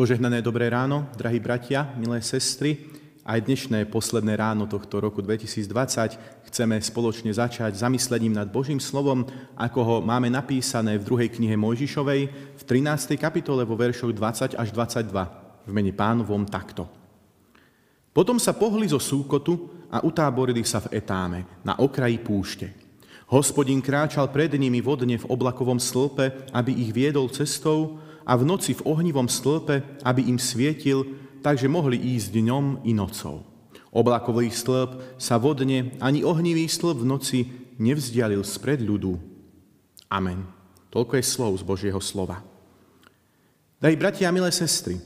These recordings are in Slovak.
Požehnané dobré ráno, drahí bratia, milé sestry. Aj dnešné posledné ráno tohto roku 2020 chceme spoločne začať zamyslením nad Božím slovom, ako ho máme napísané v druhej knihe Mojžišovej v 13. kapitole vo veršoch 20 až 22 v mene pánovom takto. Potom sa pohli zo súkotu a utáborili sa v etáme, na okraji púšte. Hospodin kráčal pred nimi vodne v oblakovom slpe, aby ich viedol cestou, a v noci v ohnivom stĺpe, aby im svietil, takže mohli ísť dňom i nocou. Oblakový stĺp sa vodne, ani ohnivý stĺp v noci nevzdialil spred ľudu. Amen. Toľko je slov z Božieho slova. Daj bratia a milé sestry,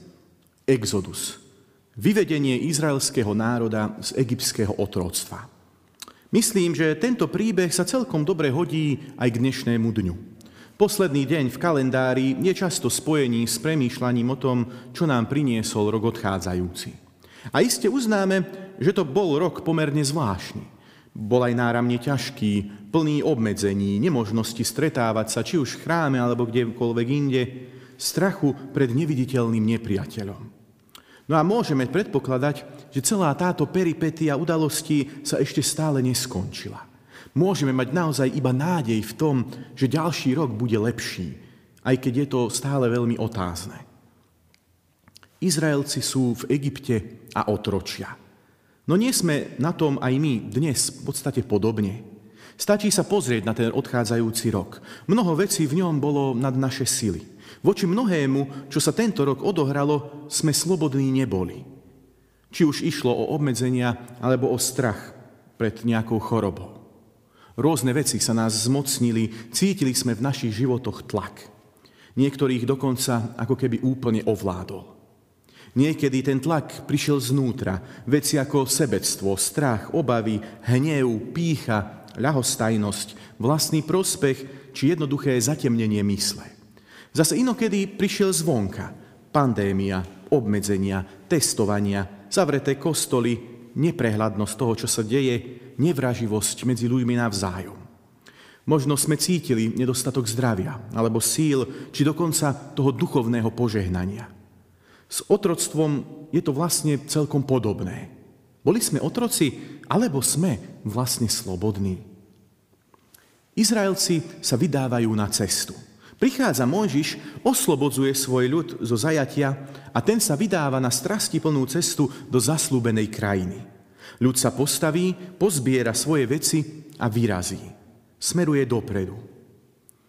Exodus, vyvedenie izraelského národa z egyptského otroctva. Myslím, že tento príbeh sa celkom dobre hodí aj k dnešnému dňu. Posledný deň v kalendári je často spojený s premýšľaním o tom, čo nám priniesol rok odchádzajúci. A iste uznáme, že to bol rok pomerne zvláštny. Bol aj náramne ťažký, plný obmedzení, nemožnosti stretávať sa či už v chráme alebo kdekoľvek inde, strachu pred neviditeľným nepriateľom. No a môžeme predpokladať, že celá táto peripetia udalostí sa ešte stále neskončila môžeme mať naozaj iba nádej v tom, že ďalší rok bude lepší, aj keď je to stále veľmi otázne. Izraelci sú v Egypte a otročia. No nie sme na tom aj my dnes v podstate podobne. Stačí sa pozrieť na ten odchádzajúci rok. Mnoho vecí v ňom bolo nad naše sily. Voči mnohému, čo sa tento rok odohralo, sme slobodní neboli. Či už išlo o obmedzenia alebo o strach pred nejakou chorobou. Rôzne veci sa nás zmocnili, cítili sme v našich životoch tlak. Niektorých dokonca ako keby úplne ovládol. Niekedy ten tlak prišiel znútra. Veci ako sebectvo, strach, obavy, hnev, pícha, ľahostajnosť, vlastný prospech či jednoduché zatemnenie mysle. Zase inokedy prišiel zvonka. Pandémia, obmedzenia, testovania, zavreté kostoly, neprehľadnosť toho, čo sa deje, nevraživosť medzi ľuďmi navzájom. Možno sme cítili nedostatok zdravia, alebo síl, či dokonca toho duchovného požehnania. S otroctvom je to vlastne celkom podobné. Boli sme otroci, alebo sme vlastne slobodní. Izraelci sa vydávajú na cestu. Prichádza Mojžiš, oslobodzuje svoj ľud zo zajatia a ten sa vydáva na strasti plnú cestu do zaslúbenej krajiny. Ľud sa postaví, pozbiera svoje veci a vyrazí. Smeruje dopredu.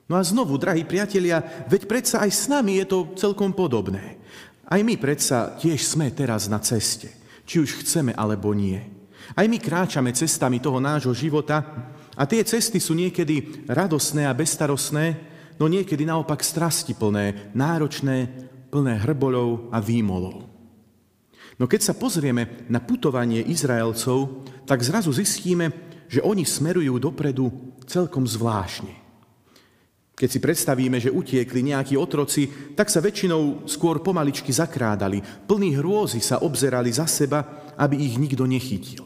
No a znovu, drahí priatelia, veď predsa aj s nami je to celkom podobné. Aj my predsa tiež sme teraz na ceste, či už chceme alebo nie. Aj my kráčame cestami toho nášho života a tie cesty sú niekedy radosné a bestarostné, no niekedy naopak strastiplné, náročné, plné hrbolov a výmolov. No keď sa pozrieme na putovanie Izraelcov, tak zrazu zistíme, že oni smerujú dopredu celkom zvláštne. Keď si predstavíme, že utiekli nejakí otroci, tak sa väčšinou skôr pomaličky zakrádali, plní hrôzy sa obzerali za seba, aby ich nikto nechytil.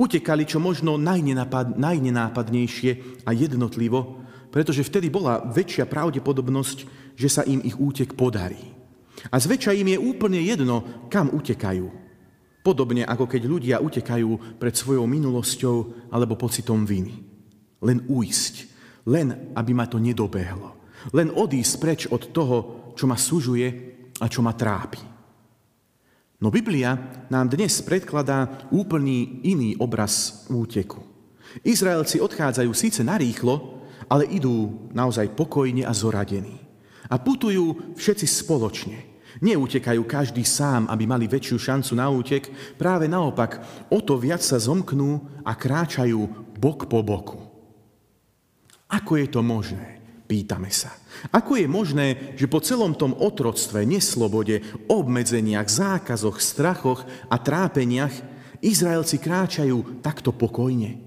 Utekali čo možno najnenápad, najnenápadnejšie a jednotlivo, pretože vtedy bola väčšia pravdepodobnosť, že sa im ich útek podarí. A zväčša im je úplne jedno, kam utekajú. Podobne ako keď ľudia utekajú pred svojou minulosťou alebo pocitom viny. Len uísť, len aby ma to nedobehlo. Len odísť preč od toho, čo ma sužuje a čo ma trápi. No Biblia nám dnes predkladá úplný iný obraz úteku. Izraelci odchádzajú síce narýchlo, ale idú naozaj pokojne a zoradení. A putujú všetci spoločne. Neutekajú každý sám, aby mali väčšiu šancu na útek, práve naopak, o to viac sa zomknú a kráčajú bok po boku. Ako je to možné? Pýtame sa. Ako je možné, že po celom tom otroctve, neslobode, obmedzeniach, zákazoch, strachoch a trápeniach Izraelci kráčajú takto pokojne?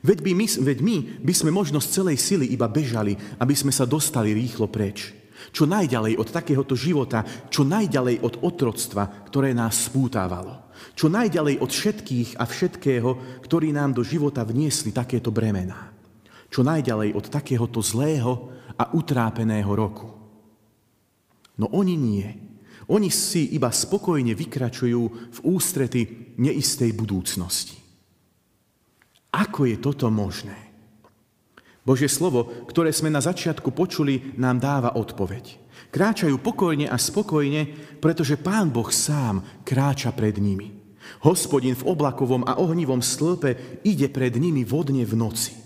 Veď, by my, veď my by sme možno z celej sily iba bežali, aby sme sa dostali rýchlo preč. Čo najďalej od takéhoto života, čo najďalej od otroctva, ktoré nás spútávalo. Čo najďalej od všetkých a všetkého, ktorí nám do života vniesli takéto bremená. Čo najďalej od takéhoto zlého a utrápeného roku. No oni nie. Oni si iba spokojne vykračujú v ústrety neistej budúcnosti. Ako je toto možné? Božie slovo, ktoré sme na začiatku počuli, nám dáva odpoveď. Kráčajú pokojne a spokojne, pretože Pán Boh sám kráča pred nimi. Hospodin v oblakovom a ohnivom stĺpe ide pred nimi vodne v noci.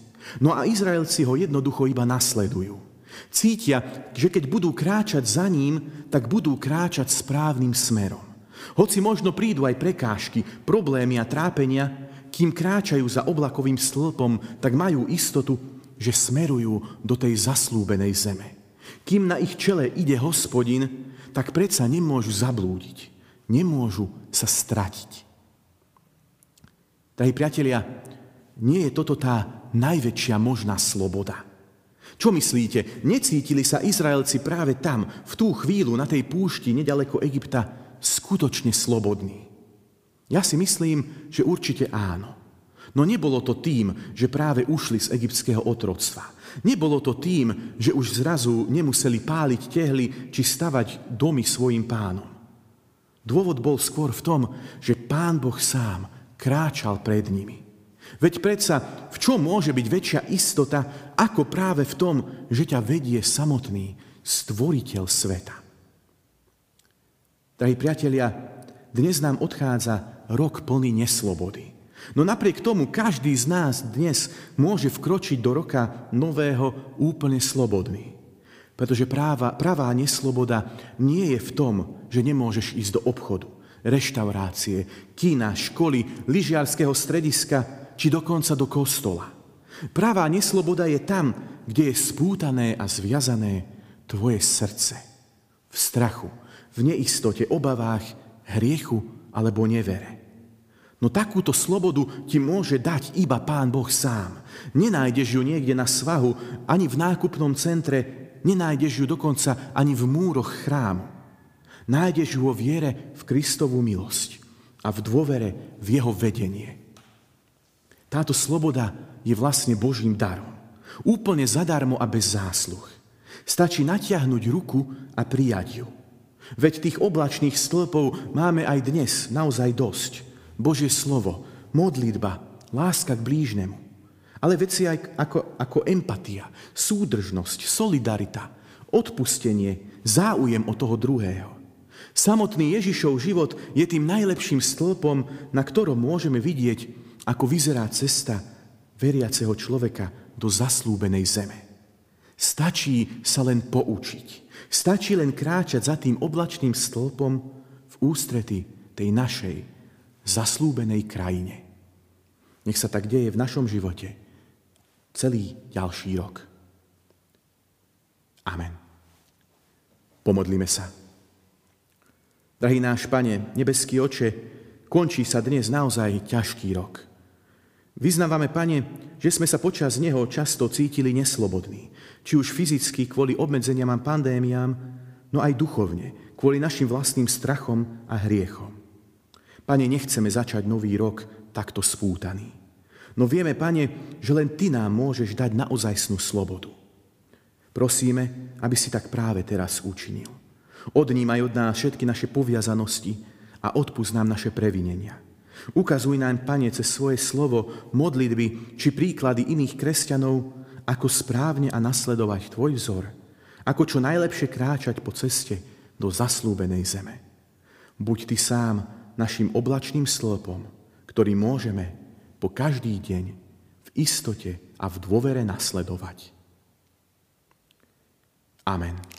No a Izraelci ho jednoducho iba nasledujú. Cítia, že keď budú kráčať za ním, tak budú kráčať správnym smerom. Hoci možno prídu aj prekážky, problémy a trápenia, kým kráčajú za oblakovým stĺpom, tak majú istotu, že smerujú do tej zaslúbenej zeme. Kým na ich čele ide hospodin, tak predsa nemôžu zablúdiť, nemôžu sa stratiť. Drahí priatelia, nie je toto tá najväčšia možná sloboda. Čo myslíte, necítili sa Izraelci práve tam, v tú chvíľu, na tej púšti, nedaleko Egypta, skutočne slobodní? Ja si myslím, že určite áno. No nebolo to tým, že práve ušli z egyptského otroctva. Nebolo to tým, že už zrazu nemuseli páliť tehly či stavať domy svojim pánom. Dôvod bol skôr v tom, že pán Boh sám kráčal pred nimi. Veď predsa, v čom môže byť väčšia istota, ako práve v tom, že ťa vedie samotný stvoriteľ sveta. Drahí priatelia, dnes nám odchádza rok plný neslobody. No napriek tomu každý z nás dnes môže vkročiť do roka nového úplne slobodný. Pretože práva, pravá nesloboda nie je v tom, že nemôžeš ísť do obchodu, reštaurácie, kína, školy, lyžiarského strediska, či dokonca do kostola. Pravá nesloboda je tam, kde je spútané a zviazané tvoje srdce. V strachu, v neistote, obavách, hriechu alebo nevere. No takúto slobodu ti môže dať iba Pán Boh sám. Nenájdeš ju niekde na svahu, ani v nákupnom centre, nenájdeš ju dokonca ani v múroch chrámu. Nájdeš ju vo viere v Kristovú milosť a v dôvere v jeho vedenie. Táto sloboda je vlastne Božím darom. Úplne zadarmo a bez zásluh. Stačí natiahnuť ruku a prijať ju. Veď tých oblačných stĺpov máme aj dnes naozaj dosť. Božie slovo, modlitba, láska k blížnemu. Ale veci aj ako, ako empatia, súdržnosť, solidarita, odpustenie, záujem o toho druhého. Samotný Ježišov život je tým najlepším stĺpom, na ktorom môžeme vidieť, ako vyzerá cesta veriaceho človeka do zaslúbenej zeme. Stačí sa len poučiť. Stačí len kráčať za tým oblačným stĺpom v ústrety tej našej zaslúbenej krajine. Nech sa tak deje v našom živote celý ďalší rok. Amen. Pomodlíme sa. Drahý náš Pane, nebeský oče, končí sa dnes naozaj ťažký rok. Vyznávame, Pane, že sme sa počas neho často cítili neslobodní, či už fyzicky kvôli obmedzeniam a pandémiám, no aj duchovne, kvôli našim vlastným strachom a hriechom. Pane, nechceme začať nový rok takto spútaný. No vieme, Pane, že len Ty nám môžeš dať naozajstnú slobodu. Prosíme, aby si tak práve teraz učinil. Odnímaj od nás všetky naše poviazanosti a odpúsť nám naše previnenia. Ukazuj nám, Pane, cez svoje slovo, modlitby či príklady iných kresťanov, ako správne a nasledovať Tvoj vzor, ako čo najlepšie kráčať po ceste do zaslúbenej zeme. Buď Ty sám našim oblačným stĺpom, ktorý môžeme po každý deň v istote a v dôvere nasledovať. Amen.